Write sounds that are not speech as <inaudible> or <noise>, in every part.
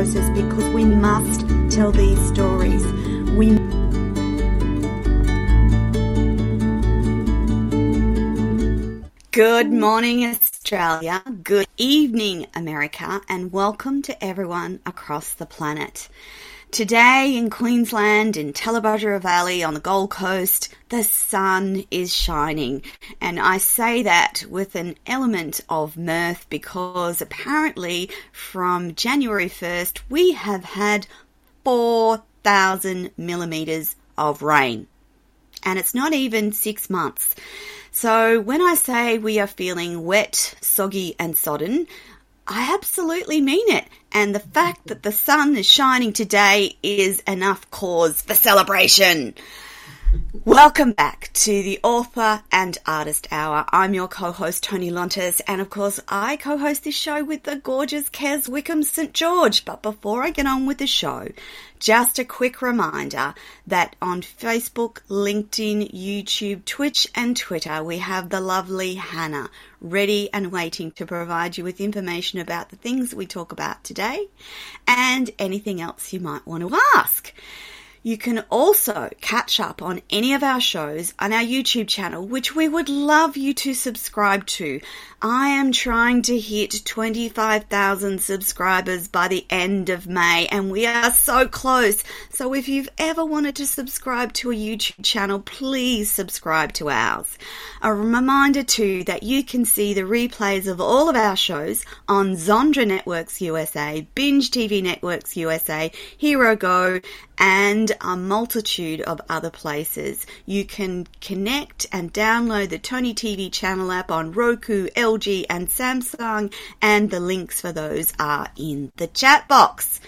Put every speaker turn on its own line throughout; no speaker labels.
process because we must tell these stories. We Good morning, Australia. Good evening, America, and welcome to everyone across the planet. Today in Queensland, in Tallebudgera Valley on the Gold Coast, the sun is shining. And I say that with an element of mirth because apparently from January 1st, we have had 4,000 millimetres of rain. And it's not even six months. So when I say we are feeling wet, soggy, and sodden, I absolutely mean it. And the fact that the sun is shining today is enough cause for celebration. Welcome back to the Author and Artist Hour. I'm your co-host Toni Lontis, and of course I co-host this show with the gorgeous Kez Wickham St George. But before I get on with the show, just a quick reminder that on Facebook, LinkedIn, YouTube, Twitch, and Twitter, we have the lovely Hannah ready and waiting to provide you with information about the things we talk about today and anything else you might want to ask. You can also catch up on any of our shows on our YouTube channel, which we would love you to subscribe to. I am trying to hit 25,000 subscribers by the end of May, and we are so close. So if you've ever wanted to subscribe to a YouTube channel, please subscribe to ours. A reminder too that you can see the replays of all of our shows on Zondra Networks USA, Binge TV Networks USA, Hero Go, and a multitude of other places. You can connect and download the Toni TV channel app on Roku, LG, and Samsung, and the links for those are in the chat box.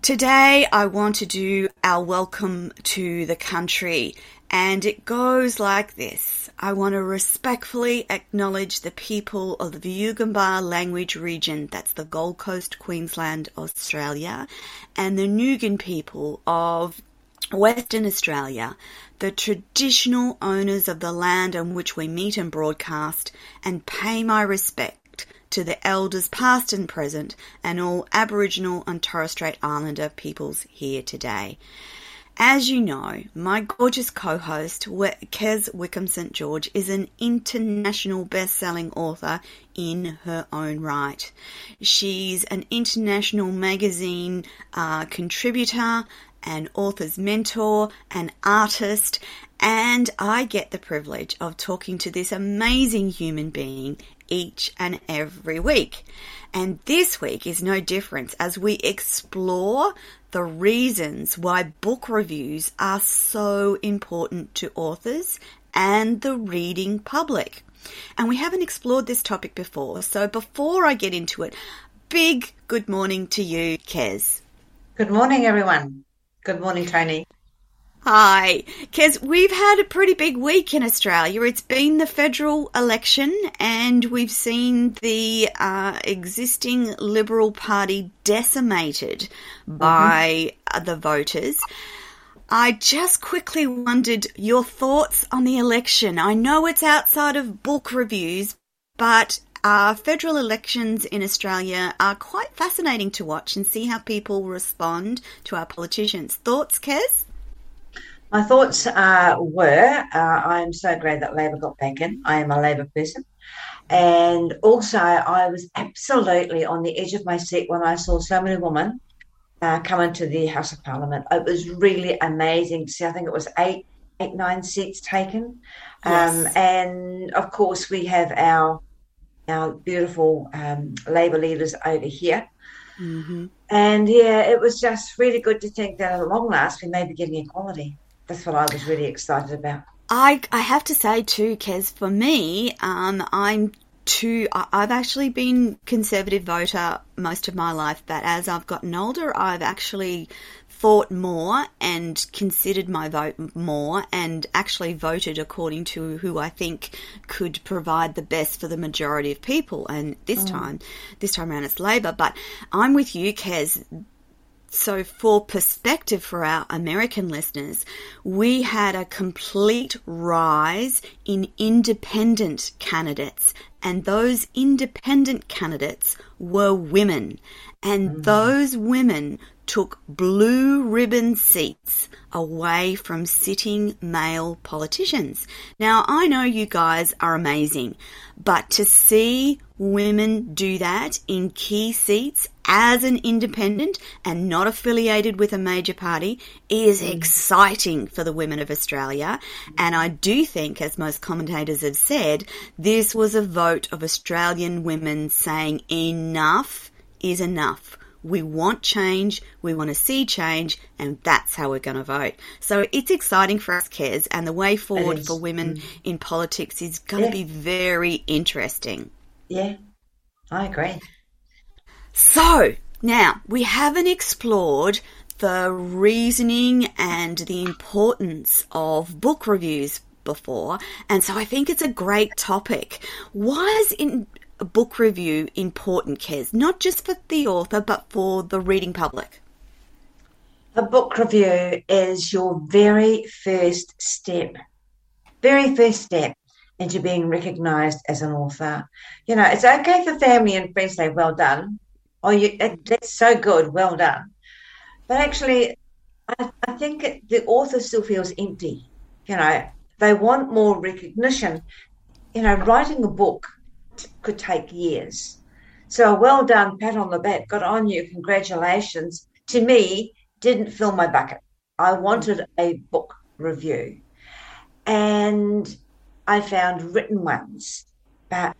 Today, I want to do our welcome to the country, and it goes like this. I want to respectfully acknowledge the people of the Yugambeh language region, that's the Gold Coast, Queensland, Australia, and the Noongar people of Western Australia, the traditional owners of the land on which we meet and broadcast, and pay my respect to the elders past and present and all Aboriginal and Torres Strait Islander peoples here today. As you know, my gorgeous co-host, Kez Wickham St. George, is an international best-selling author in her own right. She's an international magazine uh, contributor, an author's mentor, an artist, and I get the privilege of talking to this amazing human being each and every week. And this week is no different as we explore the reasons why book reviews are so important to authors and the reading public. And we haven't explored this topic before, so before I get into it, big good morning to you, Kez.
Good morning, everyone. Good morning, Toni.
Hi, Kez. We've had a pretty big week in Australia. It's been the federal election, and we've seen the uh, existing Liberal Party decimated mm-hmm. by the voters. I just quickly wondered your thoughts on the election. I know it's outside of book reviews, but uh, federal elections in Australia are quite fascinating to watch and see how people respond to our politicians. Thoughts, Kez?
My thoughts uh, were uh, I am so glad that Labor got back in. I am a Labor person. And also, I was absolutely on the edge of my seat when I saw so many women uh, come into the House of Parliament. It was really amazing to see. I think it was eight, eight, nine seats taken. Yes. Um, and of course, we have our our beautiful um, Labor leaders over here. Mm-hmm. And yeah, it was just really good to think that at long last we may be getting equality. That's what I was really excited about.
I, I have to say too, Kez, for me, um, I'm too, I've actually been conservative voter most of my life, but as I've gotten older, I've actually thought more and considered my vote more and actually voted according to who I think could provide the best for the majority of people. And this mm. time, this time around it's Labor. But I'm with you, Kez. So, for perspective for our American listeners, we had a complete rise in independent candidates and those independent candidates were women. And mm. those women took blue ribbon seats away from sitting male politicians. Now, I know you guys are amazing, but to see women do that in key seats as an independent and not affiliated with a major party is mm. exciting for the women of Australia. And I do think, as most commentators have said, this was a vote of Australian women saying enough is enough. We want change, we want to see change, and that's how we're going to vote. So it's exciting for us, Kez, and the way forward for women mm. in politics is going yeah. to be very interesting.
Yeah, I agree.
So, now we haven't explored the reasoning and the importance of book reviews before, and so I think it's a great topic. Why is in book review important, Kez? Not just for the author, but for the reading public?
A book review is your very first step, very first step into being recognised as an author. You know, it's okay for family and friends to say, well done, oh, you, that's so good, well done. But actually, I, I think the author still feels empty. You know, they want more recognition. You know, writing a book could take years. So a well done pat on the back, got on you, congratulations, to me, didn't fill my bucket. I wanted a book review. And I found written ones, but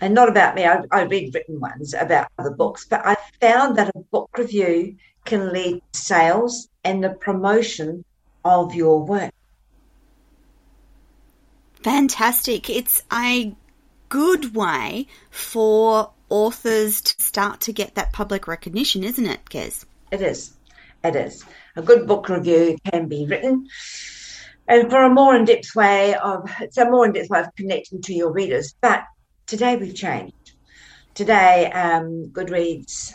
and not about me. I, I read written ones about other books, but I found that a book review can lead to sales and the promotion of your work.
Fantastic. It's a good way for authors to start to get that public recognition, isn't it, Kez?
It is. It is. A good book review can be written. And for a more in-depth way of it's a more in-depth way of connecting to your readers. But today we've changed. Today, um, Goodreads,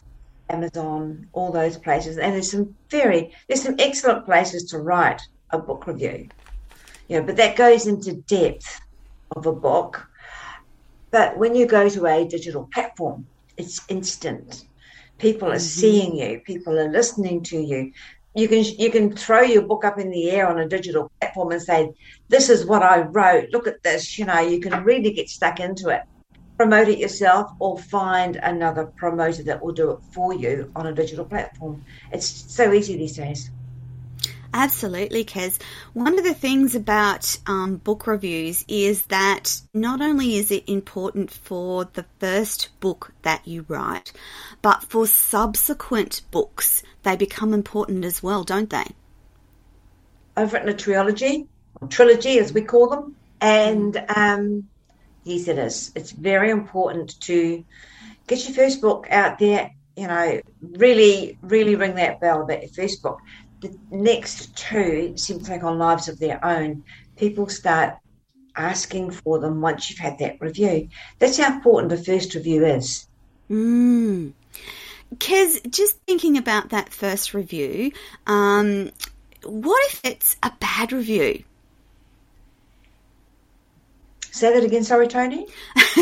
Amazon, all those places, and there's some very there's some excellent places to write a book review. You know, but that goes into depth of a book. But when you go to a digital platform, it's instant. People are mm-hmm. seeing you. People are listening to you. You can you can throw your book up in the air on a digital platform and say, "This is what I wrote. Look at this." You know, you can really get stuck into it promote it yourself or find another promoter that will do it for you on a digital platform. It's so easy these days.
Absolutely, Kez. One of the things about um, book reviews is that not only is it important for the first book that you write, but for subsequent books, they become important as well, don't they?
I've written a trilogy, trilogy as we call them, and um, Yes, it is. It's very important to get your first book out there. You know, really, really ring that bell about your first book. The next two seem to take on lives of their own. People start asking for them once you've had that review. That's how important the first review is.
Mm. Kez, just thinking about that first review, um, what if it's a bad review?
Say that again, sorry, Toni.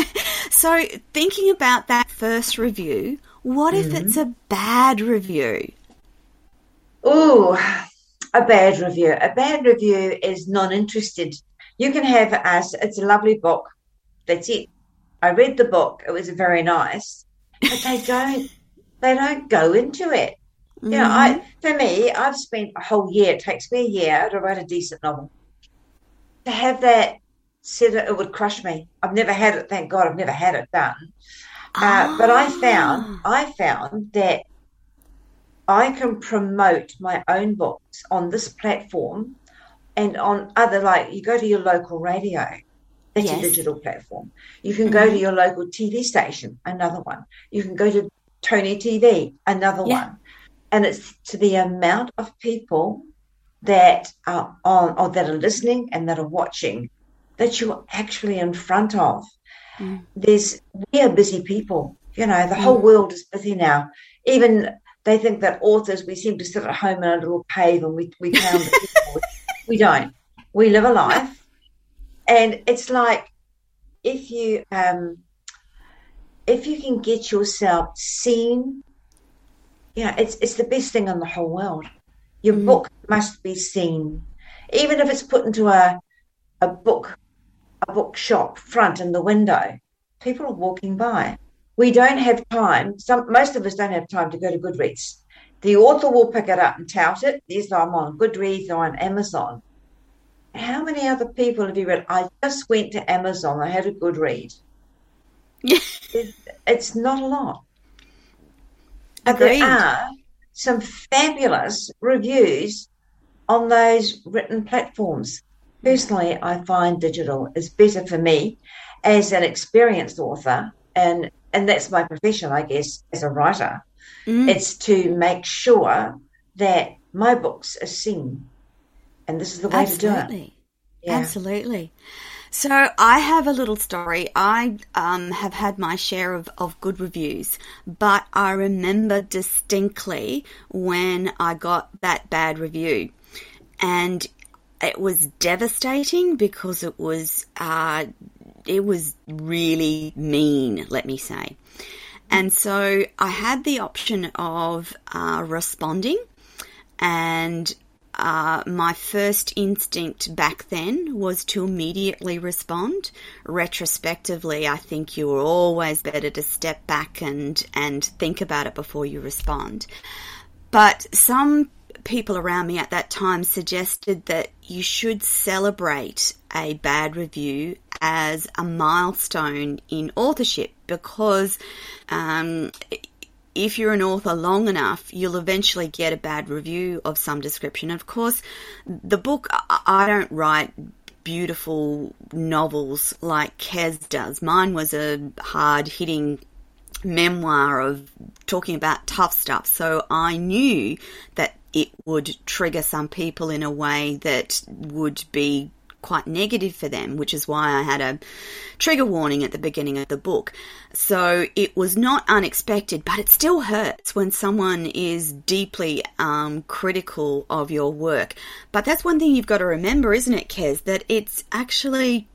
<laughs>
so, thinking about that first review, what if mm-hmm. it's a bad review?
Oh, a bad review. A bad review is non interested. You can have us, it's a lovely book. That's it. I read the book, it was very nice, but they don't they don't go into it. Mm-hmm. You know, I mm-hmm. for me, I've spent a whole year, it takes me a year to write a decent novel. To have that said it would crush me. I've never had it. Thank God, I've never had it done. Uh, But I found, ah. I found that I can promote my own books on this platform and on other, like you go to your local radio, that's yes. a digital platform. You can mm-hmm. go to mm-hmm. your local TV station, another one. You can go to Toni TV, another yeah. one. And it's to the amount of people that are on or that are listening and that are watching that you're actually in front of. Mm. There's we are busy people. You know, the mm. whole world is busy now. Even they think that authors we seem to sit at home in a little cave and we we pound the <laughs> we don't. We live a life, and it's like if you um, if you can get yourself seen, you know, it's it's the best thing in the whole world. Your mm. book must be seen, even if it's put into a a book a bookshop front in the window. People are walking by. We don't have time. Some most of us don't have time to go to Goodreads. The author will pick it up and tout it. Yes, I'm on Goodreads or on Amazon. How many other people have you read? I just went to Amazon. I had a good read. <laughs> it, it's not a lot. But there are some fabulous reviews on those written platforms. Personally, I find digital is better for me as an experienced author, and and that's my profession, I guess, as a writer. Mm. It's to make sure that my books are seen, and this is the way
Absolutely.
to do it.
Yeah. Absolutely. So I have a little story. I um, have had my share of, of good reviews, but I remember distinctly when I got that bad review, and it was devastating because it was uh, it was really mean. Let me say. And so I had the option of uh, responding and uh, my first instinct back then was to immediately respond. Retrospectively, I think you're always better to step back and, and think about it before you respond. But some people around me at that time suggested that you should celebrate a bad review as a milestone in authorship because um, if you're an author long enough, you'll eventually get a bad review of some description. Of course, the book, I don't write beautiful novels like Kez does. Mine was a hard hitting memoir of talking about tough stuff. So I knew that it would trigger some people in a way that would be quite negative for them, which is why I had a trigger warning at the beginning of the book. So it was not unexpected, but it still hurts when someone is deeply um, critical of your work. But that's one thing you've got to remember, isn't it, Kez? That it's actually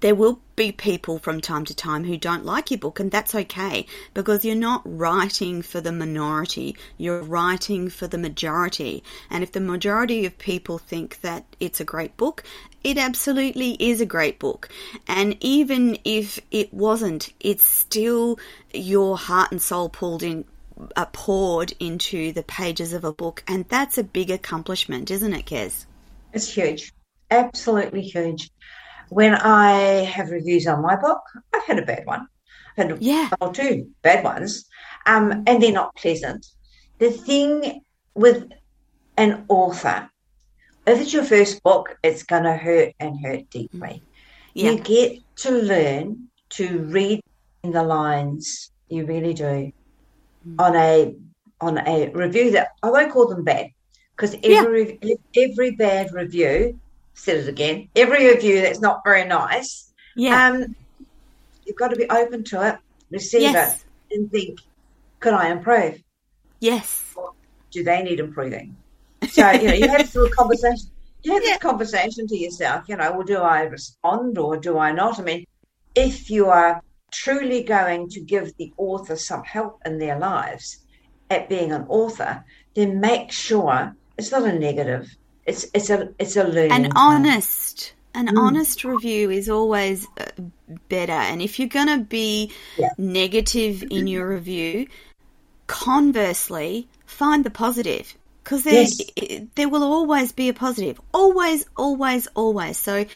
there will be people from time to time who don't like your book, and that's okay because you're not writing for the minority, you're writing for the majority. And if the majority of people think that it's a great book, it absolutely is a great book. And even if it wasn't, it's still your heart and soul pulled in. Uh, poured into the pages of a book, and that's a big accomplishment, isn't it, Kez?
It's huge, absolutely huge when I have reviews on my book, I've had a bad one. I've had yeah. or two bad ones, um, and they're not pleasant. The thing with an author, if it's your first book, it's going to hurt and hurt deeply. Yeah. You get to learn to read in the lines. You really do. Mm. On a on a review that I won't call them bad because every yeah. every bad review said it again. Every review that's not very nice. Yeah. Um, you've got to be open to it, receive yes. it, and think, could I improve?
Yes.
Or do they need improving? So, you know, you have this <laughs> little conversation. You have yeah. this conversation to yourself, you know, well, do I respond or do I not? I mean, if you are truly going to give the author some help in their lives at being an author, then make sure it's not a negative it's it's a it's a learning.
An honest, an mm. honest review is always uh, better. And if you're going to be yeah. negative in your review, conversely, find the positive because there yes. there will always be a positive. Always always always. So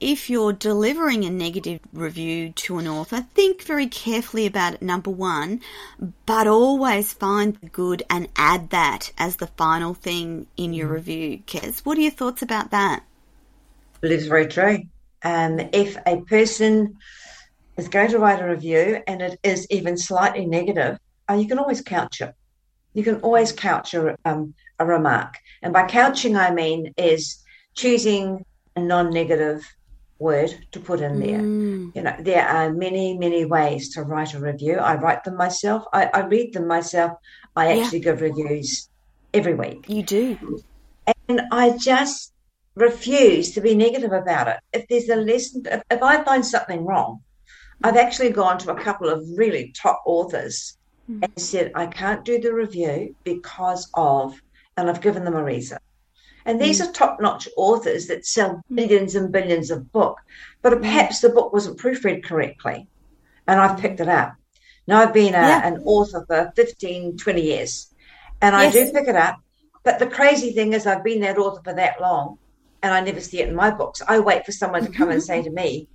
if you're delivering a negative review to an author think very carefully about it number 1 but always find the good and add that as the final thing in your mm. review. Kez what are your thoughts about that?
Well it's very true. Um, if a person is going to write a review and it is even slightly negative uh, you can always couch it. You can always couch your um, a remark. And by couching, I mean is choosing a non negative word to put in there. Mm. You know, there are many, many ways to write a review. I write them myself, I, I read them myself. I actually yeah. give reviews every week.
You do.
And I just refuse to be negative about it. If there's a lesson, if, if I find something wrong, I've actually gone to a couple of really top authors mm. and said, I can't do the review because of, and I've given them a reason. And these mm. are top notch authors that sell hmm. billions and billions of book, but hmm. perhaps the book wasn't proofread correctly. And I've picked it up. Now I've been a, yeah. an author for 15, 20 years and yes. I do pick it up. But the crazy thing is I've been that author for that long and I never see it in my books. I wait for someone to come and say to me,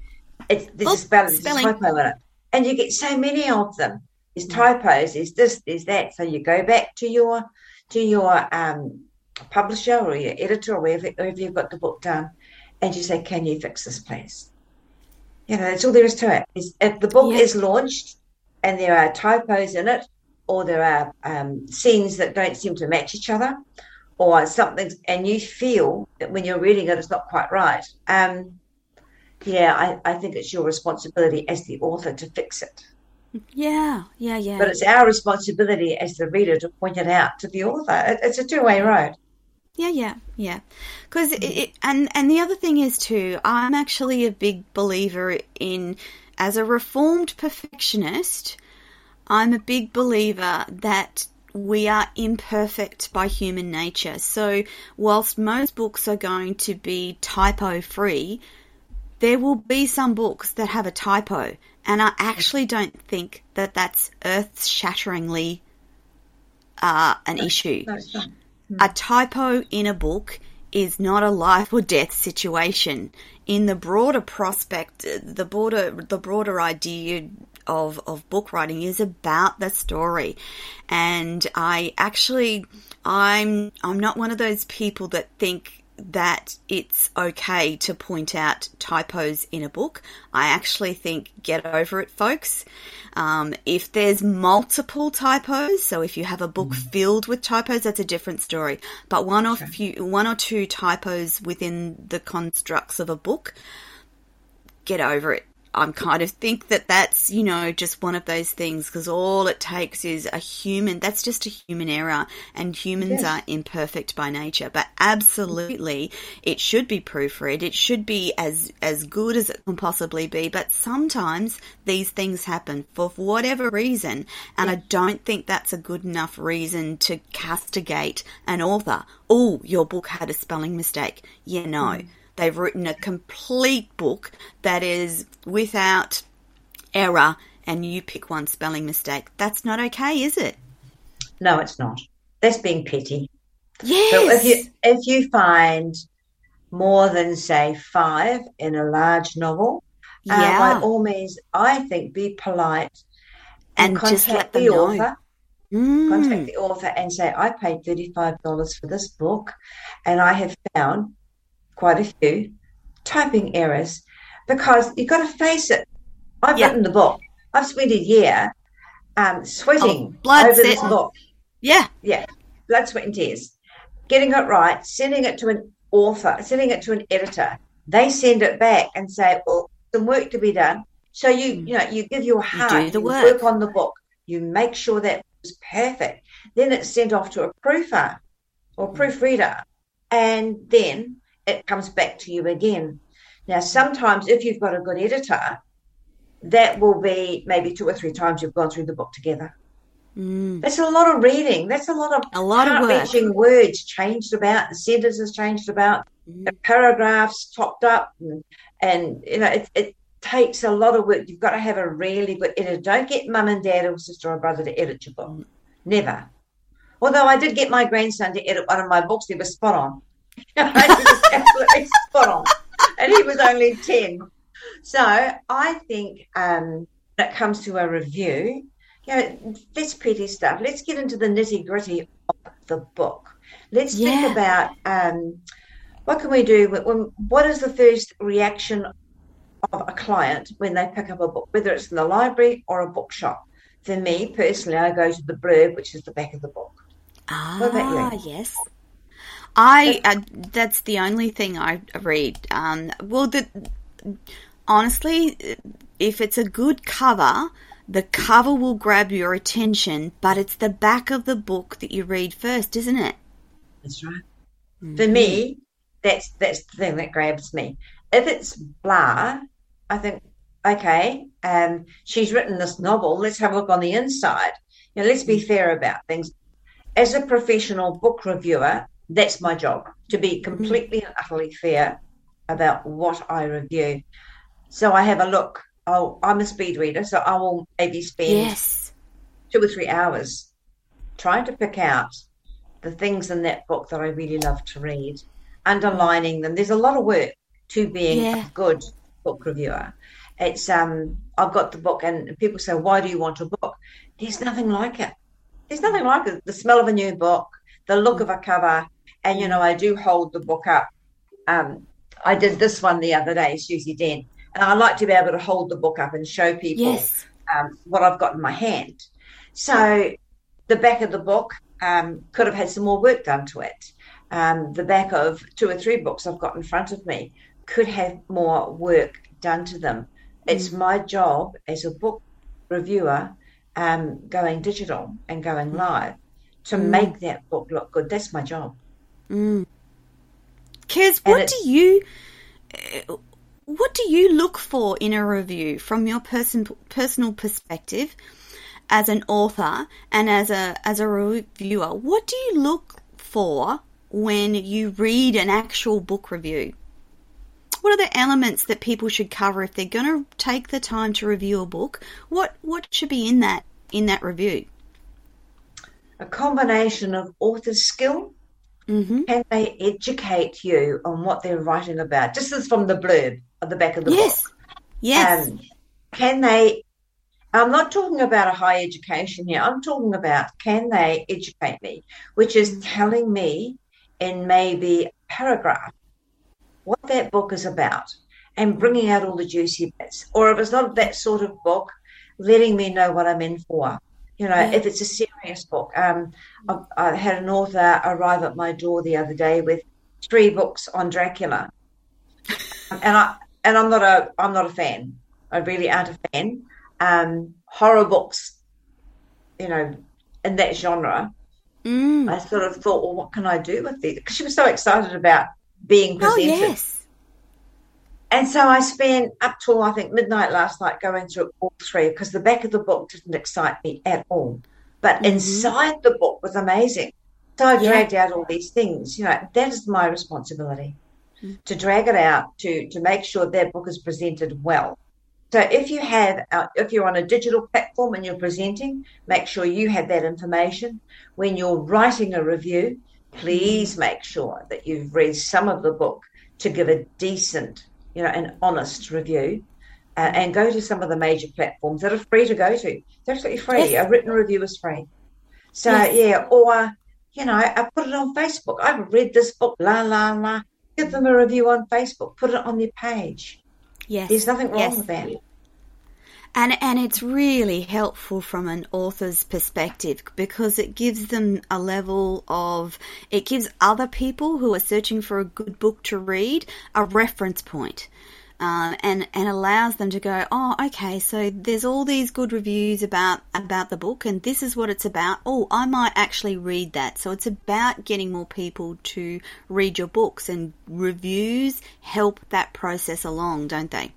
it's, there's oh, a spelling, spelling. a typo in it. And you get so many of them. There's mm. typos, there's this, there's that. So you go back to your to your um, publisher or your editor or wherever, wherever you've got the book done, and you say, "Can you fix this, please?" You know, that's all there is to it. Is if the book yeah. is launched and there are typos in it, or there are um, scenes that don't seem to match each other, or something, and you feel that when you're reading it, it's not quite right. Um, yeah, I, I think it's your responsibility as the author to fix it.
Yeah, yeah, yeah.
But it's our responsibility as the reader to point it out to the author. It, it's a two way road.
Yeah, yeah, yeah. Because and and the other thing is too, I'm actually a big believer in as a reformed perfectionist. I'm a big believer that we are imperfect by human nature. So, whilst most books are going to be typo free, there will be some books that have a typo, and I actually don't think that that's earth shatteringly uh, an issue. A typo in a book is not a life or death situation. In the broader prospect, the broader the broader idea of of book writing is about the story, and I actually I'm I'm not one of those people that think that it's okay to point out typos in a book. I actually think get over it, folks. Um, if there's multiple typos, so if you have a book mm. filled with typos, that's a different story. But one or few, one or two typos within the constructs of a book, get over it. I'm kind of think that that's, you know, just one of those things because all it takes is a human, that's just a human error and humans are imperfect by nature. But absolutely, it should be proofread. It should be as, as good as it can possibly be. But sometimes these things happen for whatever reason. And I don't think that's a good enough reason to castigate an author. Oh, your book had a spelling mistake. Yeah, no. Mm They've written a complete book that is without error, and you pick one spelling mistake. That's not okay, is it?
No, it's not. That's being petty.
Yes.
So if you if you find more than say five in a large novel, yeah. Uh, by all means, I think be polite
and, and just let the know. author.
Mm. Contact the author and say, I paid $35 for this book and I have found quite a few typing errors because you've got to face it. I've written the book. I've spent a year um, sweating oh, blood, over this book.
Yeah.
Yeah. Blood, sweat, and tears. Getting it right, sending it to an author, sending it to an editor. They send it back and say, well, some work to be done. So you, mm. you know, you give your heart, you, the work. work on the book. You make sure that it's perfect. Then it's sent off to a proofer or proofreader. And then it comes back to you again. Now, sometimes if you've got a good editor, that will be maybe two or three times you've gone through the book together. Mm. That's a lot of reading. That's a lot of
a lot of
reaching words changed about, the sentences changed about, mm. the paragraphs topped up, and, and you know it, it, takes a lot of work. You've got to have a really good editor. Don't get mum and dad or sister or brother to edit your book. Mm. Never. Although I did get my grandson to edit one of my books, he was spot on. <laughs> absolutely spot on. And he was only 10. So I think um, when it comes to a review, you know, that's petty stuff. Let's get into the nitty gritty of the book. Let's yeah. think about um, what can we do? When, what is the first reaction of a client when they pick up a book, whether it's in the library or a bookshop? For me personally, I go to the blurb, which is the back of the book.
Ah, yes. I uh, that's the only thing I read. Um, well, the honestly, if it's a good cover, the cover will grab your attention, but it's the back of the book that you read first, isn't it?
That's right. Mm-hmm. For me, that's that's the thing that grabs me. If it's blah, I think okay, um, she's written this novel. Let's have a look on the inside. You know, let's be fair about things. As a professional book reviewer, that's my job to be completely and utterly fair about what I review. So I have a look. Oh, I'm a speed reader, so I will maybe spend
Yes.
two or three hours trying to pick out the things in that book that I really love to read, underlining them. There's a lot of work to being
Yeah.
a good book reviewer. It's um I've got the book and people say, Why do you want a book? There's nothing like it. There's nothing like it. The smell of a new book, the look of a cover, and you know, I do hold the book up. Um I did this one the other day, Susie Dent, and I like to be able to hold the book up and show people
Yes.
um, what I've got in my hand. So the back of the book um, could have had some more work done to it. Um, the back of two or three books I've got in front of me could have more work done to them. It's my job as a book reviewer um, going digital and going live to make that book look good. That's my job.
Kez,
And
what do you uh, what do you look for in a review from your person personal perspective as an author and as a as a reviewer? What do you look for when you read an actual book review? What are the elements that people should cover if they're going to take the time to review a book? What what should be in that in that review?
A combination of author skill
hmm
can they educate you on what they're writing about? Just as from the blurb at the back of the
Yes.
book.
Yes.
Um, can they? I'm not talking about a high education here. I'm talking about can they educate me, which is telling me in maybe a paragraph what that book is about and bringing out all the juicy bits. Or if it's not that sort of book, letting me know what I'm in for. You know,
Yeah.
if it's a serious book. Um, I, I had an author arrive at my door the other day with three books on Dracula, and I and I'm not a I'm not a fan. I really aren't a fan. Um, horror books, you know, in that genre.
Mm.
I sort of thought, well, what can I do with these? Because she was so excited about being
Oh
presented.
yes.
And so I spent up till I think midnight last night going through all three because the back of the book didn't excite me at all. But
Mhm.
inside the book was amazing. So I
Yeah.
dragged out all these things. You know, that is my responsibility
Mm.
to drag it out to to make sure that book is presented well. So if you have, uh, if you're on a digital platform and you're presenting, make sure you have that information. When you're writing a review, please make sure that you've read some of the book to give a decent, you know, an honest review. Uh, and go to some of the major platforms that are free to go to. They're absolutely free.
Yes.
A written review is free. So
Yes.
yeah, or you know, I put it on Facebook. I've read this book, la la la. Give them a review on Facebook. Put it on their page.
Yes.
There's nothing wrong
yes.
with that.
And and it's really helpful from an author's perspective because it gives them a level of it gives other people who are searching for a good book to read a reference point. Um, and and allows them to go, oh, okay, so there's all these good reviews about about the book, and this is what it's about. Oh, I might actually read that. So it's about getting more people to read your books, and reviews help that process along, don't they?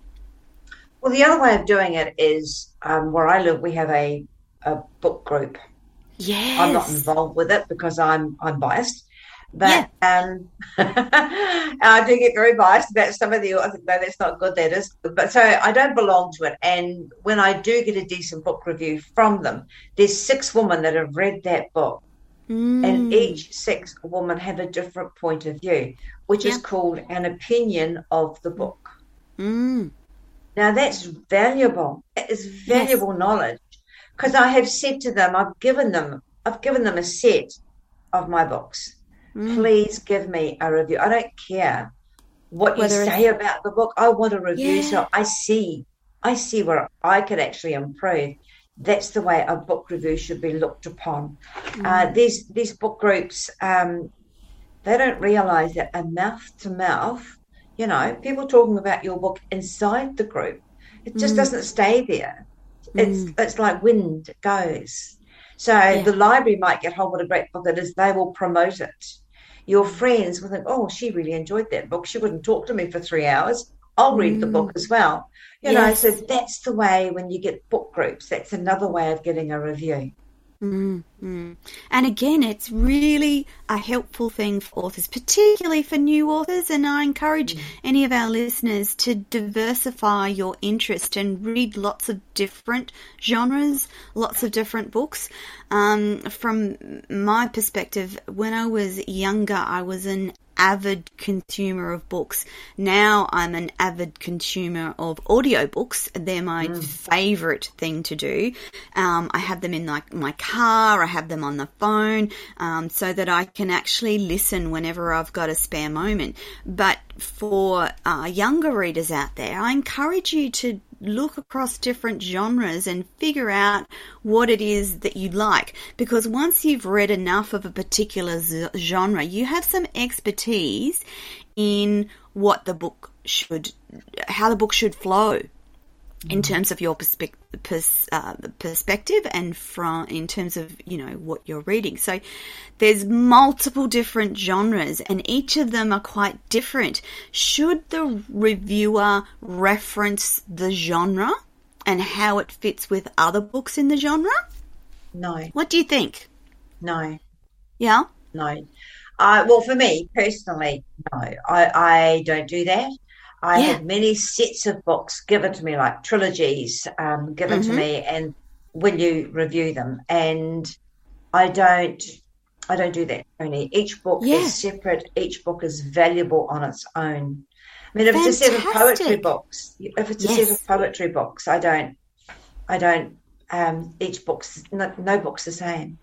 Well, the other way of doing it is um, where I live. We have a, a book group.
Yes.
I'm not involved with it because I'm I'm biased, but um, <laughs> I do get very biased about some of the. I think no, that's not good. That is, but so I don't belong to it. And when I do get a decent book review from them, there's six women that have read that book,
Mm.
and each six woman have a different point of view, which is called an opinion of the book.
Mm.
Now that's valuable. It is valuable knowledge because I have said to them, I've given them, I've given them a set of my books.
Mm.
Please give me a review. I don't care what you
Whether it's-
say about the book. I want a review
Yeah.
so I see, I see where I could actually improve. That's the way a book review should be looked upon.
Mm.
Uh, these these book groups, um, they don't realise that a mouth to mouth, you know, people talking about your book inside the group, it just
Mm.
doesn't stay there. It's it's like wind it goes. So the library might get hold of a great book that is They will promote it. Your friends will think, "Oh, she really enjoyed that book. She wouldn't talk to me for three hours. I'll read mm. the book as well. You yes. know, so that's the way when you get book groups, that's another way of getting a review.
Mm-hmm. And again, it's really a helpful thing for authors, particularly for new authors. And I encourage mm. any of our listeners to diversify your interest and read lots of different genres, lots of different books. Um, from my perspective, when I was younger, I was an avid consumer of books. Now I'm an avid consumer of audiobooks. They're my mm. favorite thing to do. Um, I have them in like my car, I have them on the phone, um, so that I can actually listen whenever I've got a spare moment. But for uh, younger readers out there, I encourage you to look across different genres and figure out what it is that you like. Because once you've read enough of a particular genre, you have some expertise in what the book should, how the book should flow in terms of your perspective pers- uh, perspective and from in terms of you know what you're reading. So there's multiple different genres, and each of them are quite different. Should the reviewer reference the genre and how it fits with other books in the genre?
No.
What do you think?
No.
Yeah.
No. Uh, well, for me personally, no, I, I don't do that. I yeah. had many sets of books given to me, like trilogies um, given mm-hmm. to me, and will you review them? And I don't, I don't do that. Only each book yeah. is separate. Each book is valuable on its own. I mean, if Fantastic. it's a set of poetry books, if it's a set of poetry books, I don't, I don't. Um, each book's no, no book's the same.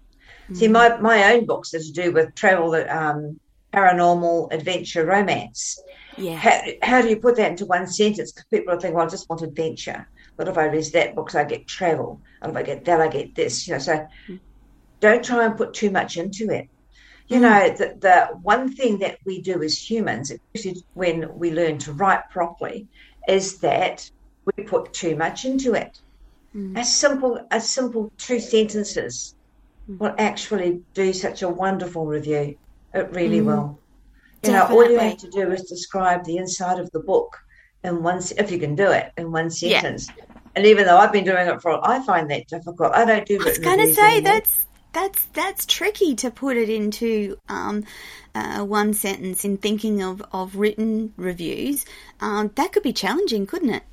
Mm. See, my my own books are to do with travel, um, paranormal, adventure, romance
yeah.
How, how do you put that into one sentence? Because people are thinking, well, I just want adventure. But if I read that book, so I get travel. And if I get that, I get this. You know, so mm. don't try and put too much into it. You mm. know, the, the one thing that we do as humans, especially when we learn to write properly, is that we put too much into it. Mm. A simple, a simple two sentences mm. will actually do such a wonderful review. It really mm. will. You Definitely. know, all you have to do is describe the inside of the book in one, if you can do it in one sentence. Yeah. And even though I've been doing it for, I find that difficult. I don't do.
I was going to say anymore. that's that's that's tricky to put it into um, uh, one sentence in thinking of of written reviews. Um, that could be challenging, couldn't it?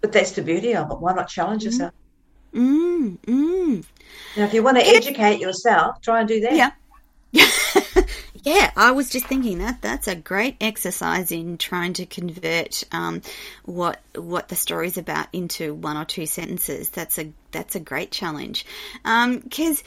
But that's the beauty of it. Why not challenge mm. yourself?
Mm, mm.
Now, if you want to educate yourself, try and do that.
Yeah. <laughs> Yeah, I was just thinking that that's a great exercise in trying to convert um, what what the story's about into one or two sentences. That's a that's a great challenge because. Um,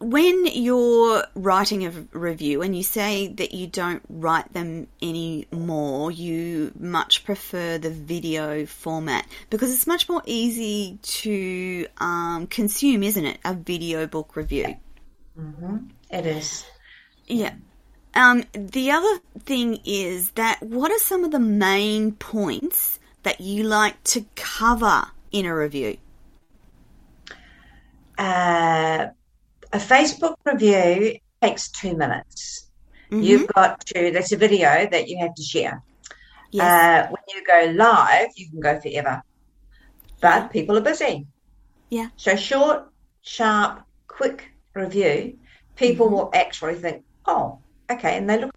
when you're writing a review and you say that you don't write them anymore, you much prefer the video format because it's much more easy to um, consume, isn't it? A video book review.
Mm-hmm. It is.
Yeah. Um, the other thing is that what are some of the main points that you like to cover in a review?
Uh, a Facebook review takes two minutes. Mm-hmm. You've got to, that's a video that you have to share. Yes. Uh, when you go live, you can go forever. But people are busy.
Yeah.
So short, sharp, quick review, people mm-hmm. will actually think, oh, okay, and they look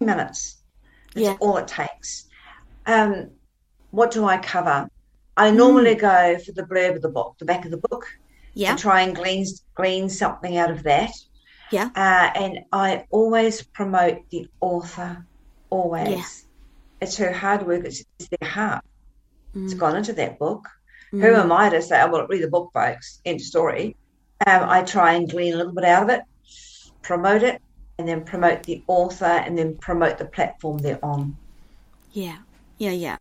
minutes. That's yeah. all it takes. Um, what do I cover? I normally mm. go for the blurb of the book, the back of the book.
Yeah.
And try and glean glean something out of that.
Yeah.
Uh, and I always promote the author. Always. Yeah. It's her hard work. It's, it's their heart. Mm. It's gone into that book. Mm. Who am I to say, oh, well, read the book, folks? End story. Um, I try and glean a little bit out of it, promote it, and then promote the author and then promote the platform they're on.
Yeah, yeah, yeah.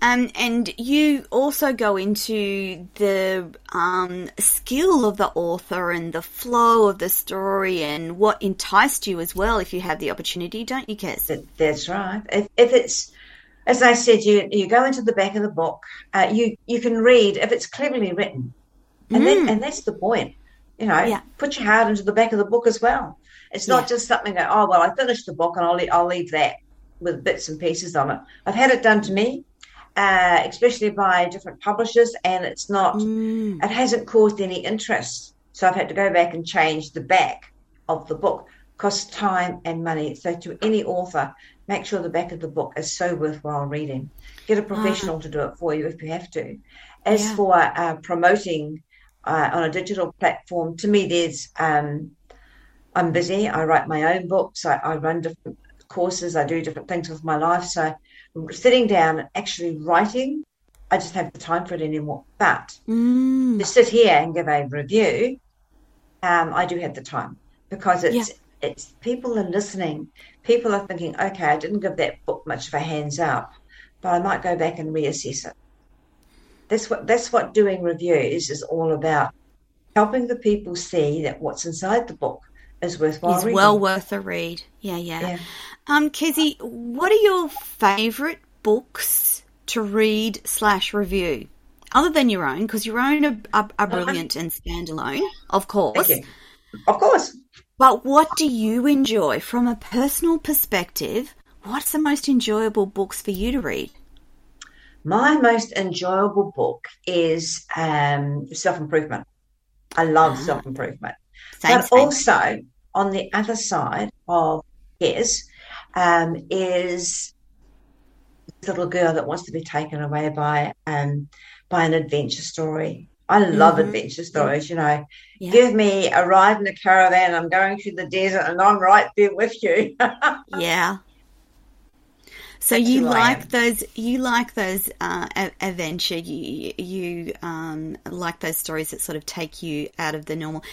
Um, and you also go into the um, skill of the author and the flow of the story and what enticed you as well, if you have the opportunity, don't you?
That, that's right. If, if, it's, as I said, you you go into the back of the book, uh, you you can read if it's cleverly written, and mm. then, and that's the point. You know, yeah. put your heart into the back of the book as well. It's not yeah. just something that oh well, I finished the book and I'll I'll leave that. with bits and pieces on it. I've had it done to me, uh, especially by different publishers, and it's not, mm. it hasn't caused any interest. So I've had to go back and change the back of the book. Costs time and money. So to any author, make sure the back of the book is so worthwhile reading. Get a ah. professional uh, to do it for you if you have to. As yeah. for uh, promoting uh, on a digital platform, to me, there's um, I'm busy. I write my own books. I, I run different courses. I do different things with my life. So sitting down and actually writing, I just have the time for it anymore. But mm. to sit here and give a review, um, I do have the time because it's yeah. it's people are listening. People are thinking, okay, I didn't give that book much of a hands up, but I might go back and reassess it. That's what that's what doing reviews is all about. Helping the people see that what's inside the book is worthwhile.
Well worth a read. Yeah, yeah. yeah. Um, Kezzy, what are your favourite books to read slash review? Other than your own, because your own are, are, are brilliant and standalone, of course.
Of course.
But what do you enjoy from a personal perspective? What's the most enjoyable books for you to read?
My most enjoyable book is um, self improvement. I love ah. self improvement. But same. also, on the other side of his, um, is this little girl that wants to be taken away by um, by an adventure story. I love mm-hmm. adventure stories. You know, yeah. give me a ride in a caravan. I'm going through the desert, and I'm right there with you. <laughs>
yeah. So you like those? You like those uh, adventure? You you um, like those stories that sort of take you out of the normal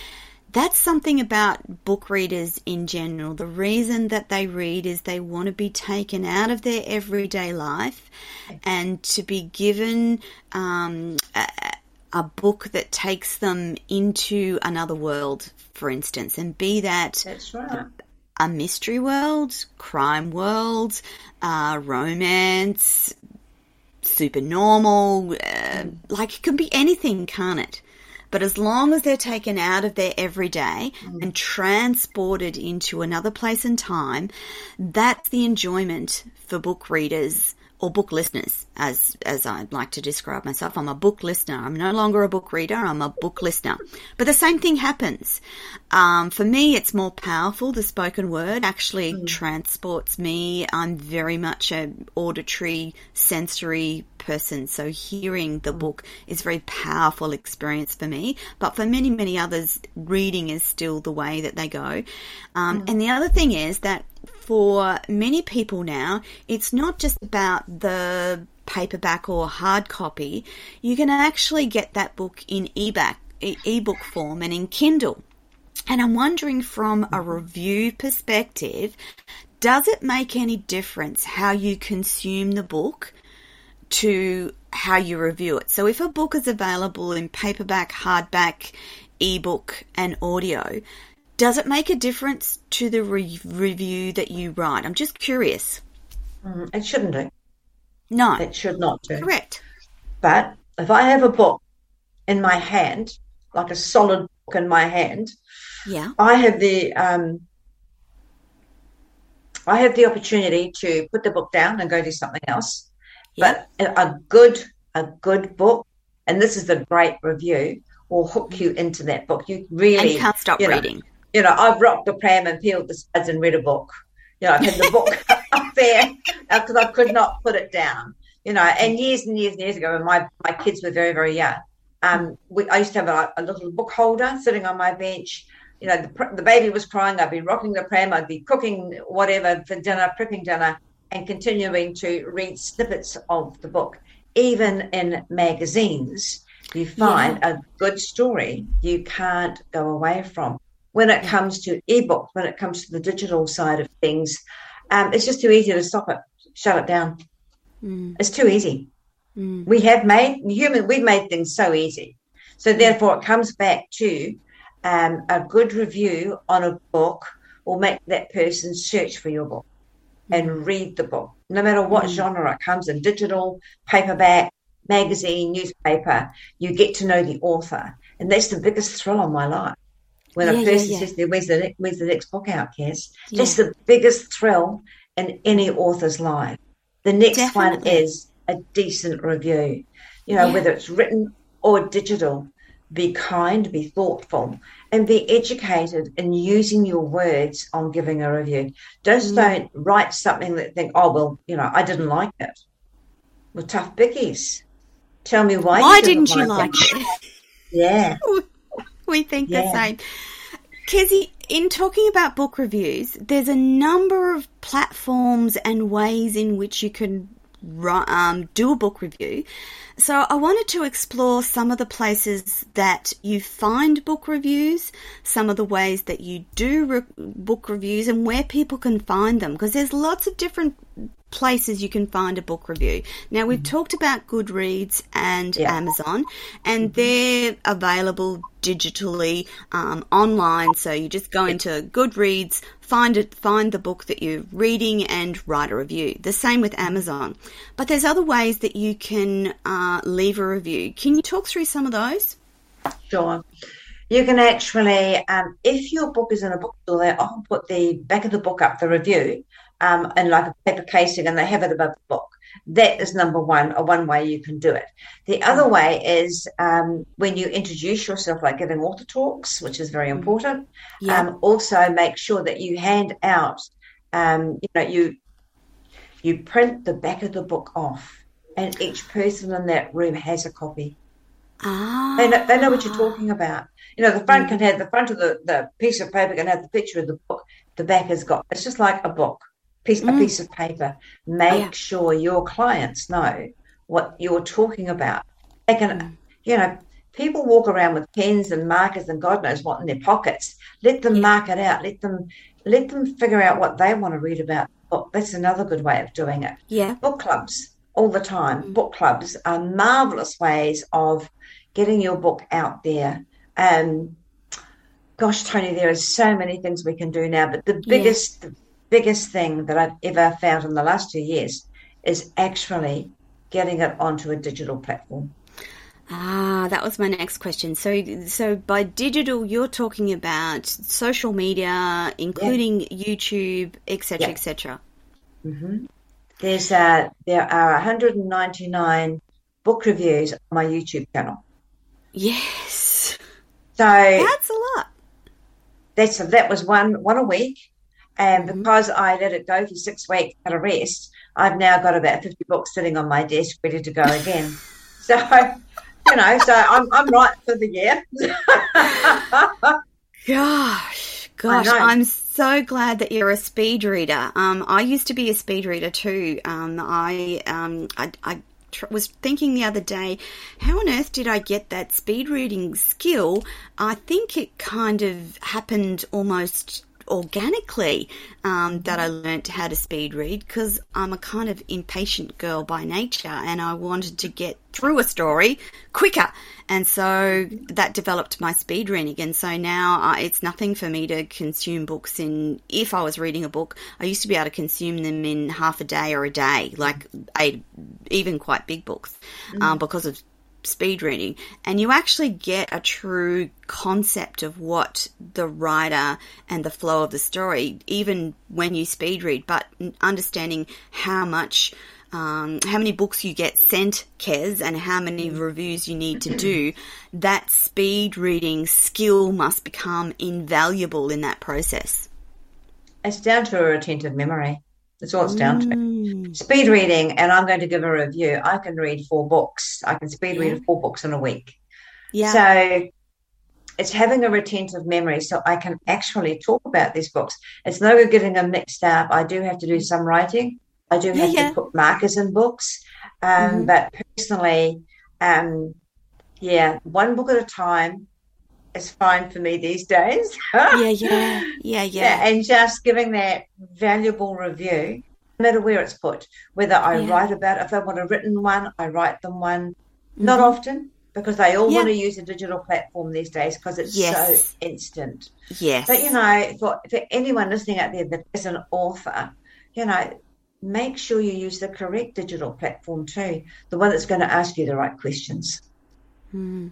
that's something about book readers in general. The reason that they read is they want to be taken out of their everyday life and to be given um, a, a, book that takes them into another world, for instance, and be that.
Right.
A mystery world, crime world, uh, romance, super normal, uh, like it can be anything, can't it? But as long as they're taken out of their everyday mm. and transported into another place and time, that's the enjoyment for book readers or book listeners, as as I'd like to describe myself. I'm a book listener. I'm no longer a book reader. I'm a book listener. But the same thing happens. Um, for me, it's more powerful. The spoken word actually mm. transports me. I'm very much a auditory, sensory person, so hearing the mm. book is a very powerful experience for me. But for many, many others, reading is still the way that they go. Um, mm. And the other thing is that for many people now, it's not just about the paperback or hard copy. You can actually get that book in ebook, ebook form and in Kindle. And I'm wondering from a review perspective, does it make any difference how you consume the book to how you review it? So if a book is available in paperback, hardback, ebook, and audio, does it make a difference to the re- review that you write? I'm just curious.
Mm, it shouldn't do.
No.
It should not do.
Correct.
But if I have a book in my hand, like a solid book in my hand,
yeah,
I have the um, I have the opportunity to put the book down and go do something else. Yeah. But a good a good book, and this is the great review, will hook you into that book. You really and
can't stop you know, reading
you know, I've rocked the pram and peeled the sides and read a book. You know, I've had the book <laughs> up there because I could not put it down. You know, and years and years and years ago, when my, my kids were very, very young, um, we, I used to have a, a, little book holder sitting on my bench. You know, the, the baby was crying. I'd be rocking the pram. I'd be cooking whatever for dinner, prepping dinner, and continuing to read snippets of the book. Even in magazines, you find yeah. a good story you can't go away from when it comes to ebook, when it comes to the digital side of things, um, it's just too easy to stop it, shut it down. Mm. It's too easy. Mm. We have made human, we've made things so easy. So therefore, it comes back to um, a good review on a book will make that person search for your book and mm. read the book, no matter what mm. genre it comes in digital, paperback, magazine, newspaper. You get to know the author, and that's the biggest thrill of my life when yeah, a person yeah, yeah. says, "Where's the where's the next book out, Kaz?" That's the biggest thrill in any author's life. The next
Definitely.
one is a decent review. You know,
Yeah.
whether it's written or digital, be kind, be thoughtful, and be educated in using your words on giving a review. Just
Mm.
don't write something that think, oh well, you know, I didn't like it. Well, tough bickies. Tell me why.
Why
you
didn't you like
it?
it?
Yeah. <laughs>
we think the same. Kezzy, in talking about book reviews, there's a number of platforms and ways in which you can um, do a book review. So I wanted to explore some of the places that you find book reviews, some of the ways that you do re- book reviews, and where people can find them because there's lots of different places you can find a book review. Now we've talked about Goodreads and
Yeah.
Amazon, and they're available digitally um, online. So you just go into Goodreads, find it, find the book that you're reading, and write a review. The same with Amazon. But there's other ways that you can uh, leave a review. Can you talk through some of those?
Sure. You can actually, um, if your book is in a bookstore, they often put the back of the book up, the review, um, in like a paper casing, and they have it above the book. That is number one, or one way you can do it. The other way is um, when you introduce yourself, like giving author talks, which is very important.
Yeah.
Um, also, make sure that you hand out, um, you know, you you print the back of the book off, and each person in that room has a copy.
ah.
They know, they know what you're talking about. You know, the front can have the front of the, the piece of paper can have the picture of the book. The back has got it's just like a book, piece a
Mm.
piece of paper. Make
Yeah.
sure your clients know what you're talking about. They can,
Mm.
you know, people walk around with pens and markers and God knows what in their pockets. Let them
Yeah.
mark it out. Let them let them figure out what they want to read about. book. That's another good way of doing it
Yeah.
book clubs all the time.
Mm.
Book clubs are marvelous ways of getting your book out there. Um, gosh, Toni, there are so many things we can do now, but the
Yeah.
biggest, the biggest thing that I've ever found in the last two years is actually getting it onto a digital platform.
Ah, that was my next question. So, so by digital, you're talking about social media, including YouTube, etc.,
Yeah.
etc.
hmm There's uh, there are 199 book reviews on my YouTube channel.
Yes,
So
that's a lot.
that's a, that was one one a week, and
Mhm.
because I let it go for six weeks at a rest, I've now got about fifty books sitting on my desk ready to go again. <laughs> so, you know, so I'm I'm right for the year. <laughs>
Gosh, gosh. I'm so glad that you're a speed reader. Um, I used to be a speed reader too. Um, I, um, I, I tr- was thinking the other day, how on earth did I get that speed reading skill? I think it kind of happened almost organically um, that I learnt how to speed read because I'm a kind of impatient girl by nature and I wanted to get through a story quicker. And so that developed my speed reading. And so now uh, it's nothing for me to consume books in, if I was reading a book, I used to be able to consume them in half a day or a day, like a, even quite big books, um, because of speed reading and you actually get a true concept of what the writer and the flow of the story even when you speed read but understanding how much um, how many books you get sent Kez and how many reviews you need to do that speed reading skill must become invaluable in that process
it's down to a retentive memory. That's all it's down to.
Mm.
Speed reading, and I'm going to give a review. I can read four books. I can speed
Yeah.
read four books in a week.
yeah
So it's having a retentive memory so I can actually talk about these books. It's no good getting them mixed up. I do have to do some writing. I do have
yeah.
to put markers in books. Um,
Mhm.
But personally, um, yeah, one book at a time is fine for me these days. <laughs>
yeah yeah yeah
Yeah,
yeah
and just giving that valuable review, no matter where it's put, whether I
Yeah.
write about it, if I want a written one, I write them one. Not
Mhm.
often because they all
Yeah.
want to use a digital platform these days because it's
Yes.
so instant.
yes
But you know, for, for anyone listening out there that is an author, you know, make sure you use the correct digital platform too, the one that's going to ask you the right questions.
Mm,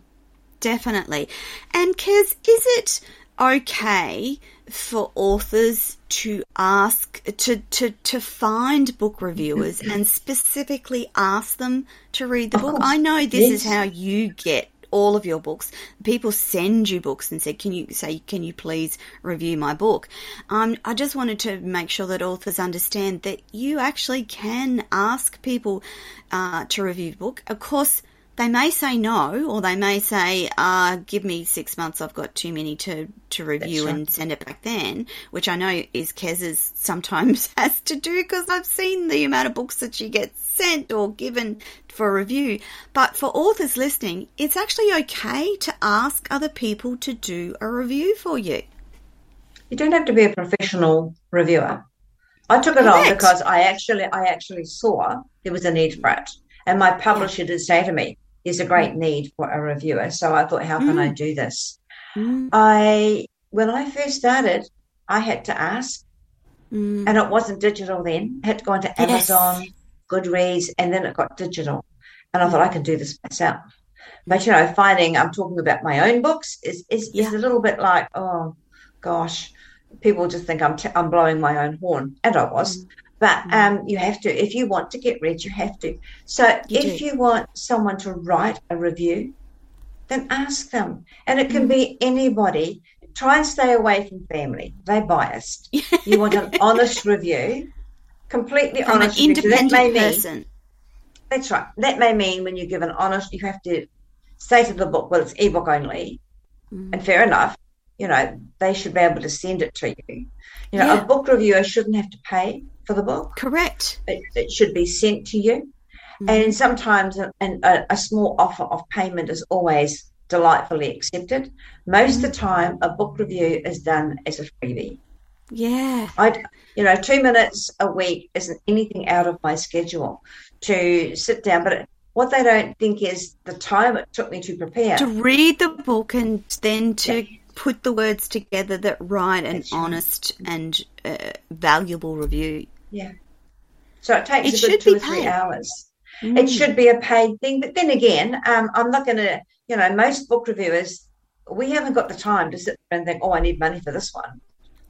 definitely. And Kez, is it okay for authors to ask to to to find book reviewers <clears throat> and specifically ask them to read the book? I know this is how you get all of your books. People send you books and say, "Can you say, can you please review my book?" Um, I just wanted to make sure that authors understand that you actually can ask people uh, to review the book. Of course, they may say no, or they may say, uh, "Give me six months. I've got too many to to review
right.
and send it back then," which I know is Kez's <laughs> sometimes <laughs> has to do because I've seen the amount of books that she gets sent or given for review. But for authors listening, it's actually okay to ask other people to do a review for you.
You don't have to be a professional reviewer. I took it on because I actually I actually saw there was a need for it. And my publisher did say to me, there's a great need for a reviewer. So I thought, how can I do this?
Mm,
I when I first started, I had to ask,
mm,
and it wasn't digital then. I had to go
Yes.
Amazon, Goodreads, and then it got digital. And I thought I can do this myself. But you know, finding I'm talking about my own books is is, is a little bit like, oh gosh, people just think I'm t- I'm blowing my own horn, and I was. But
Mm.
um, you have to if you want to get read, you have to. So
You
if
do.
you want someone to write a review, then ask them, and it can
Mm.
be anybody. Try and stay away from family; they're biased. You want an <laughs> honest review, completely
From an
honest review. So that
independent
may mean
person.
that's right. That may mean when you give an honest, you have to say to the book, well, it's ebook only,
Mm.
and fair enough. You know, they should be able to send it to you. You know,
Yeah.
a book reviewer shouldn't have to pay for the book.
Correct.
It, it should be sent to you.
Mm.
And sometimes an, a, a small offer of payment is always delightfully accepted. Most of the time, a book review is done as a freebie.
Yeah.
I, you know, two minutes a week isn't anything out of my schedule to sit down. But what they don't think is the time it took me to prepare.
To read the book and then to put the words together that write an
That's right.
honest and uh, valuable review.
yeah. So it takes
It
a
should
good two
be
or three
paid.
hours.
Mm.
It should be a paid thing. But then again, um, I'm not going to, you know, most book reviewers, we haven't got the time to sit there and think, oh, I need money for this one.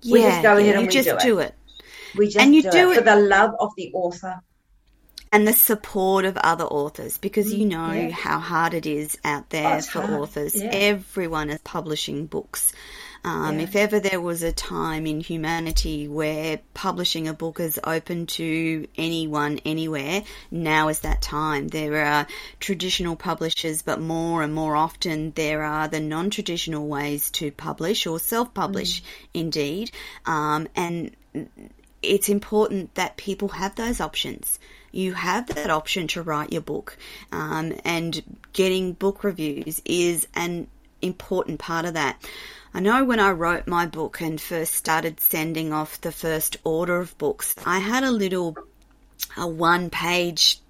Yeah,
we just go ahead
yeah,
and
you
we
just
do it.
do it.
We just
And you
do,
do
it, for the love of the author.
and the support of other authors because you know
yeah.
how hard it is out
Oh,
there
it's
for
hard.
authors.
Yeah.
Everyone is publishing books. Um,
Yeah.
If ever there was a time in humanity where publishing a book is open to anyone, anywhere, now is that time. There are traditional publishers, but more and more often there are the non-traditional ways to publish or self-publish, indeed. Um, and it's important that people have those options. You have that option to write your book, um, and getting book reviews is an important part of that. I know when I wrote my book and first started sending off the first order of books, I had a little a one page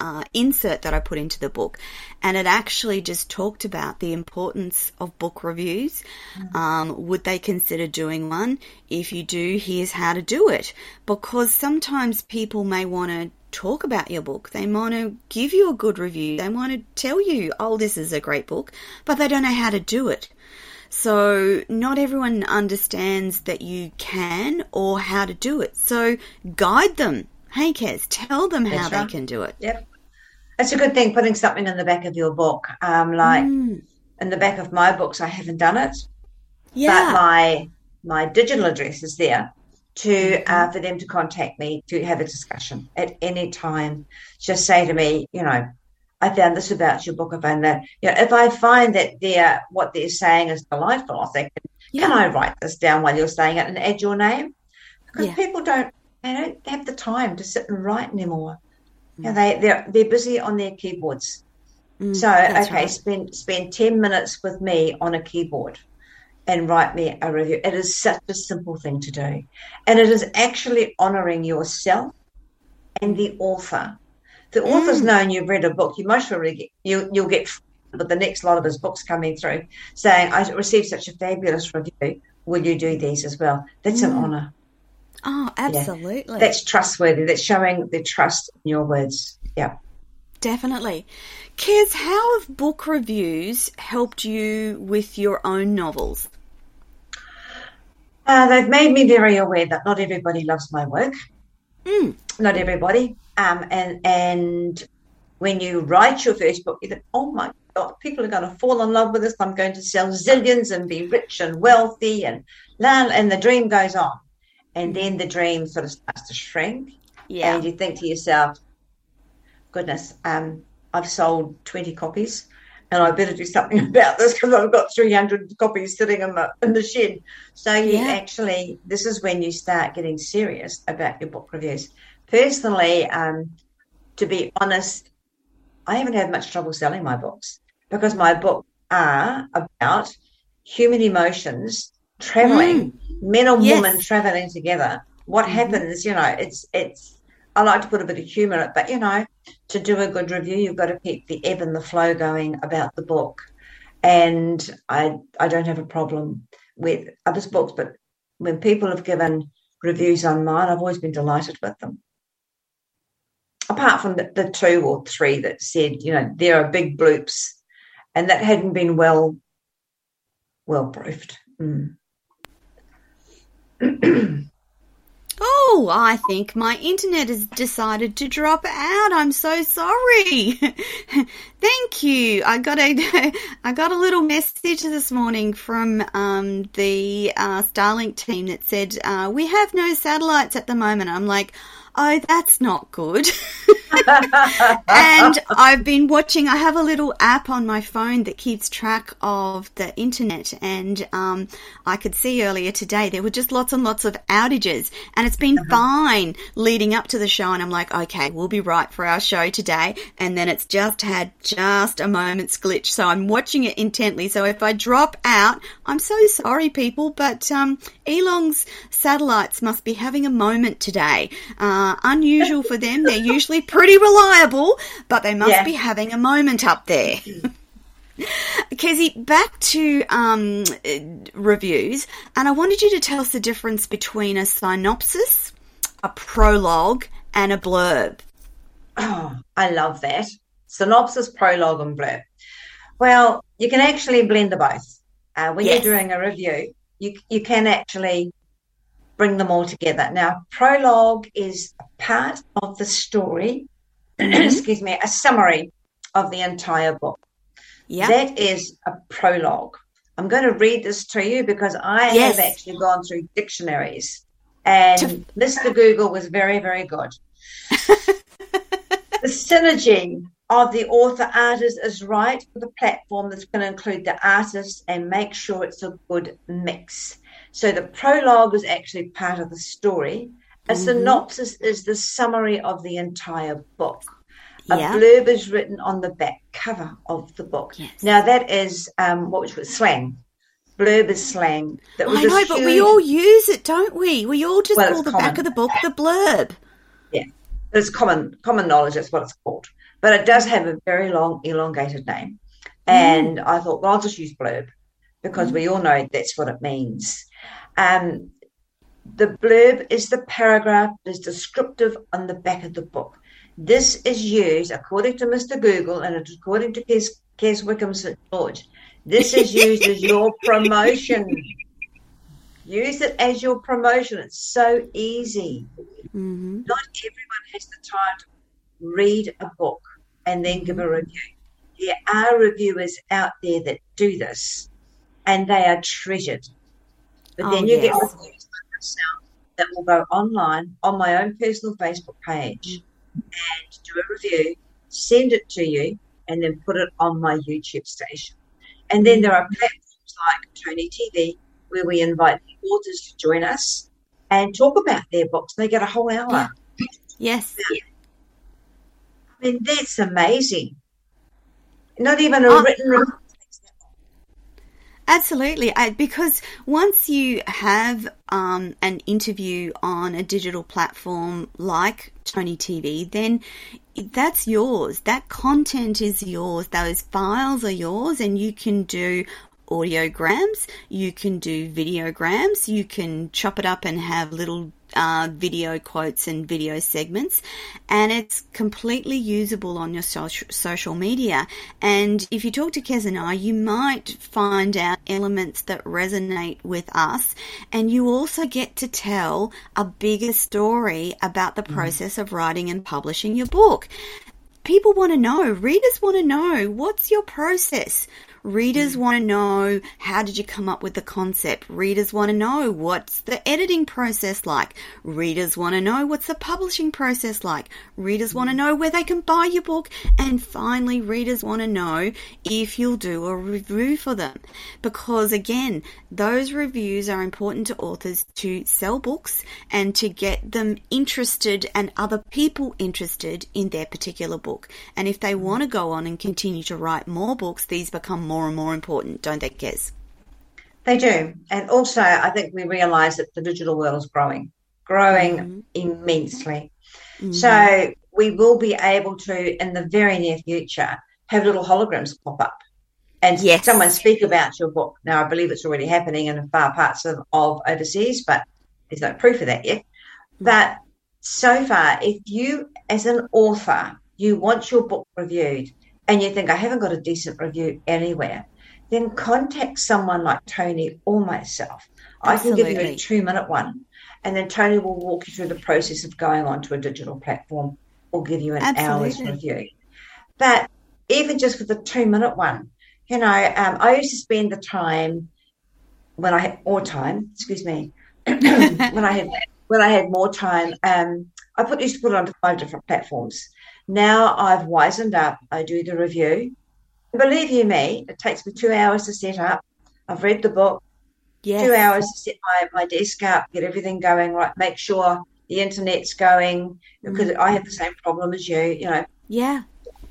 uh, insert that I put into the book, and it actually just talked about the importance of book reviews. Um, would they consider doing one? If you do, here's how to do it. Because sometimes people may want to talk about your book, they want to give you a good review, they want to tell you, oh, this is a great book, but they don't know how to do it. So not everyone understands that you can or how to do it. So guide them. Hey, Kez, tell them how
That's
they can do it.
Yep. It's a good thing putting something in the back of your book. Um, like
Mm,
in the back of my books, I haven't done it,
Yeah.
but my my digital address is there to
Mm-hmm.
uh, for them to contact me to have a discussion at any time. Just say to me, you know, I found this about your book. I found that. You know, if I find that they're what they're saying is delightful, I think,
yeah.
can I write this down while you're saying it and add your name? Because
Yeah.
people don't they don't have the time to sit and write anymore. You know,
Mm.
they they're they're busy on their keyboards.
Mm,
So okay,
right.
spend spend ten minutes with me on a keyboard and write me a review. It is such a simple thing to do, and it is actually honouring yourself and the author. The author's
Mm.
known you've read a book. You most probably get you you'll get with the next lot of his books coming through saying, "I received such a fabulous review. Will you do these as well?" That's an
Mm.
honour.
Oh, absolutely.
That's trustworthy. That's showing the trust in your words. Yeah.
Definitely. Kez, how have book reviews helped you with your own novels?
Uh, they've made me very aware that not everybody loves my work.
Mm.
Not everybody. Um, and and when you write your first book, you think, oh my God, people are going to fall in love with this. I'm going to sell zillions and be rich and wealthy, and and the dream goes on, and then the dream sort of starts to shrink,
Yeah.
and you think to yourself, goodness, um, I've sold 20 copies and I better do something <laughs> about this because I've got 300 copies sitting in the, in the shed. So you
Yeah.
actually, this is when you start getting serious about your book reviews. Personally, um, to be honest, I haven't had much trouble selling my books because my books are about human emotions traveling, men and
Yes.
women traveling together. What happens, you know, it's, it's, I like to put a bit of humour in it, but you know, to do a good review, you've got to keep the ebb and the flow going about the book. And I I don't have a problem with others' books, but when people have given reviews on mine, I've always been delighted with them. Apart from the, the two or three that said, you know, there are big bloops, and that hadn't been well well proofed. Mm. <clears throat>
Oh, I think my internet has decided to drop out. I'm so sorry. <laughs> Thank you. I got a <laughs> I got a little message this morning from um, the uh, Starlink team that said uh, we have no satellites at the moment. I'm like, oh, that's not good. <laughs> and I've been watching. I have a little app on my phone that keeps track of the internet, and um, I could see earlier today there were just lots and lots of outages, and it's been fine leading up to the show. And I'm like, okay, we'll be right for our show today, and then it's just had just a moment's glitch, so I'm watching it intently. So if I drop out, I'm so sorry, people, but um, Elong's satellites must be having a moment today. Uh, unusual for them; they're usually pretty reliable, but they must
Yeah.
be having a moment up there. <laughs> Kezzy, back to um, reviews, and I wanted you to tell us the difference between a synopsis, a prologue, and a blurb.
Oh, I love that. Synopsis, prologue, and blurb. Well, you can actually blend the both. Uh, when
Yes.
you're doing a review, you you can actually bring them all together. Now, prologue is a part of the story. <clears throat> Mm-hmm. excuse me, a summary of the entire book.
Yeah.
That is a prologue. I'm going to read this to you because I
Yes.
have actually gone through dictionaries, and <laughs> Mr. Google was very, very good. <laughs> the synergy of the author artist is right for the platform that's going to include the artist and make sure it's a good mix. So the prologue is actually part of the story. A
Mm-hmm.
synopsis is the summary of the entire book. A
Yeah.
blurb is written on the back cover of the book.
Yes.
Now that is um, what was slang. Blurb is slang. That was
I know, but we all use it, don't we? We all just
Well,
call the back of the book the blurb.
Yeah, it's common common knowledge. That's what it's called. But it does have a very long, elongated name. And I thought, well, I'll just use blurb because we all know that's what it means. Um, the blurb is the paragraph that is descriptive on the back of the book. This is used, according to Mr. Google and according to Kez, Kez Wickham St. George, this is used as your <laughs> promotion. Use it as your promotion. It's so easy
hmm
not everyone has the time to read a book and then give a review. There are reviewers out there that do this and they are treasured. But then
Oh,
you get
yes.
reviews like myself that will go online on my own personal Facebook page and do a review, send it to you, and then put it on my YouTube station. And then there are platforms like Toni TV where we invite the authors to join us and talk about their books. They get a whole hour.
Yeah. Yes.
I mean, that's amazing. Not even a
Uh,
written review.
Absolutely, I, because once you have um, an interview on a digital platform like Toni TV, then that's yours. That content is yours. Those files are yours, and you can do audiograms, you can do videograms, you can chop it up and have little uh, video quotes and video segments, and it's completely usable on your social, social media. And if you talk to Kez and I, you might find out elements that resonate with us, and you also get to tell a bigger story about the mm. process of writing and publishing your book. People want to know, readers want to know, what's your process? Readers mm. want to know how did you come up with the concept? Readers want to know what's the editing process like? Readers want to know what's the publishing process like? Readers want to know where they can buy your book. And finally, readers want to know if you'll do a review for them. Because again, those reviews are important to authors to sell books and to get them interested and other people interested in their particular book. And if they mm. want to go on and continue to write more books, these become more and more important, don't they, Kez?
They do. And also, I think we realise that the digital world is growing, growing mm-hmm. immensely. Mm-hmm. So we will be able to, in the very near future, have little holograms pop up and yes. someone speak about your book. Now, I believe it's already happening in far parts of, of overseas, but there's no proof of that yet. Mm-hmm. But so far, if you, as an author, you want your book reviewed, and you think, I haven't got a decent review anywhere, then contact someone like Toni or myself. Absolutely. I can give you a two minute one, and then Toni will walk you through the process of going onto a digital platform or give you an Absolutely. hour's review. But even just for the two minute one, you know, um, I used to spend the time when I had more time, excuse me, <coughs> when I had when I had more time, um, I put used to put it onto five different platforms. Now I've wizened up. I do the review. Believe you me, it takes me two hours to set up. I've read the book. Yes. Two hours to set my, my desk up, get everything going right, make sure the internet's going because mm. I have the same problem as you, you know.
Yeah.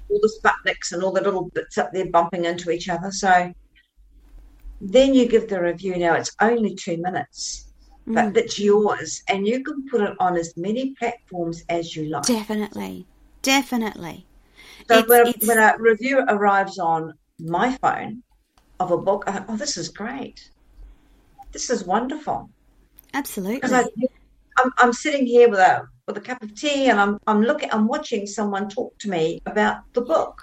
All the Sputniks and all the little bits up there bumping into each other. So then you give the review. Now it's only two minutes, mm. but it's yours and you can put it on as many platforms as you like.
Definitely. Definitely.
So it's, when, it's... when a review arrives on my phone of a book, I, oh, this is great. This is wonderful.
Absolutely.
Because I, I'm, I'm sitting here with a with a cup of tea and I'm I'm looking I'm watching someone talk to me about the book.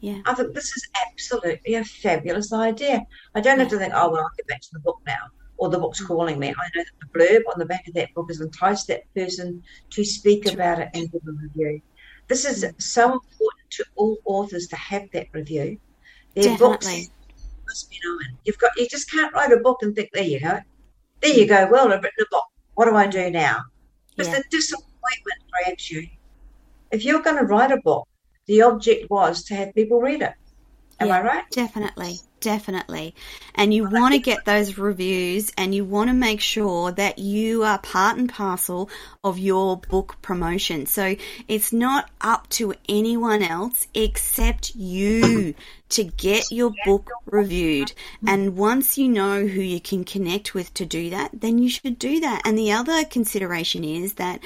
Yeah. I
think this is absolutely a fabulous idea. I don't yeah. have to think, oh well I'll get back to the book now or the book's mm. calling me. I know that the blurb on the back of that book has enticed that person to speak about it and give a review. This is mm. so important to all authors to have that review. Their Definitely. books must be known. You've got you just can't write a book and think, there you go. There you go. Well, I've written a book. What do I do now? Because yeah. the disappointment grabs you. If you're going to write a book, the object was to have people read it. Am yeah, I right?
Definitely definitely. And you want to get those reviews and you want to make sure that you are part and parcel of your book promotion. So it's not up to anyone else except you to get your book reviewed. And once you know who you can connect with to do that, then you should do that. And the other consideration is that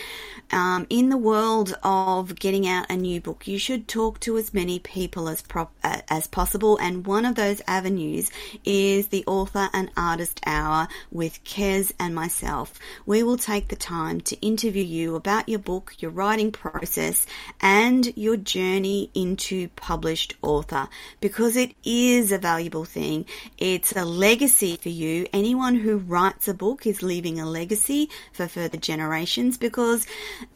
um, in the world of getting out a new book, you should talk to as many people as uh, as possible. And one of those avenues is the author and artist hour with Kez and myself. We will take the time to interview you about your book, your writing process, and your journey into published author because because it is a valuable thing. It's a legacy for you. Anyone who writes a book is leaving a legacy for further generations because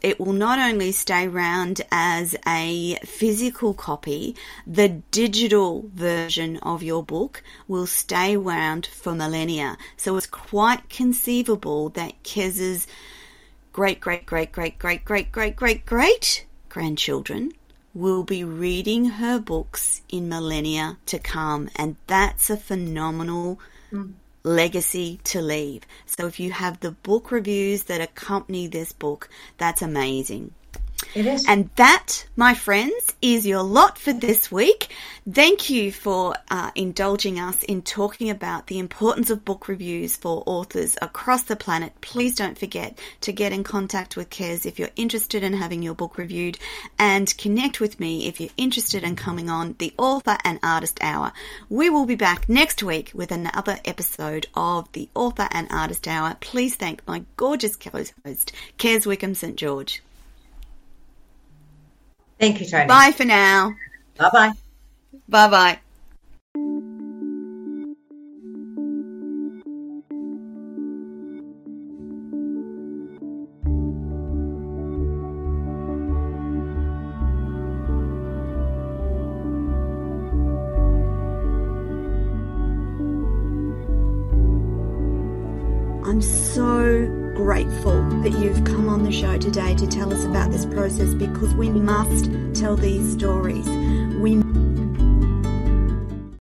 it will not only stay around as a physical copy, the digital version of your book will stay around for millennia. So it's quite conceivable that Kez's great, great, great, great, great, great, great, great, great grandchildren will be reading her books in millennia to come, and that's a phenomenal mm. legacy to leave. So, if you have the book reviews that accompany this book, that's amazing.
It is.
And that, my friends, is your lot for this week. Thank you for uh, indulging us in talking about the importance of book reviews for authors across the planet. Please don't forget to get in contact with Kez if you're interested in having your book reviewed and connect with me if you're interested in coming on the Author and Artist Hour. We will be back next week with another episode of the Author and Artist Hour. Please thank my gorgeous co-host, Kez Wickham St. George.
Thank you, Toni.
Bye for now.
Bye bye.
Bye bye. Show today to tell us about this process because we must tell these stories. We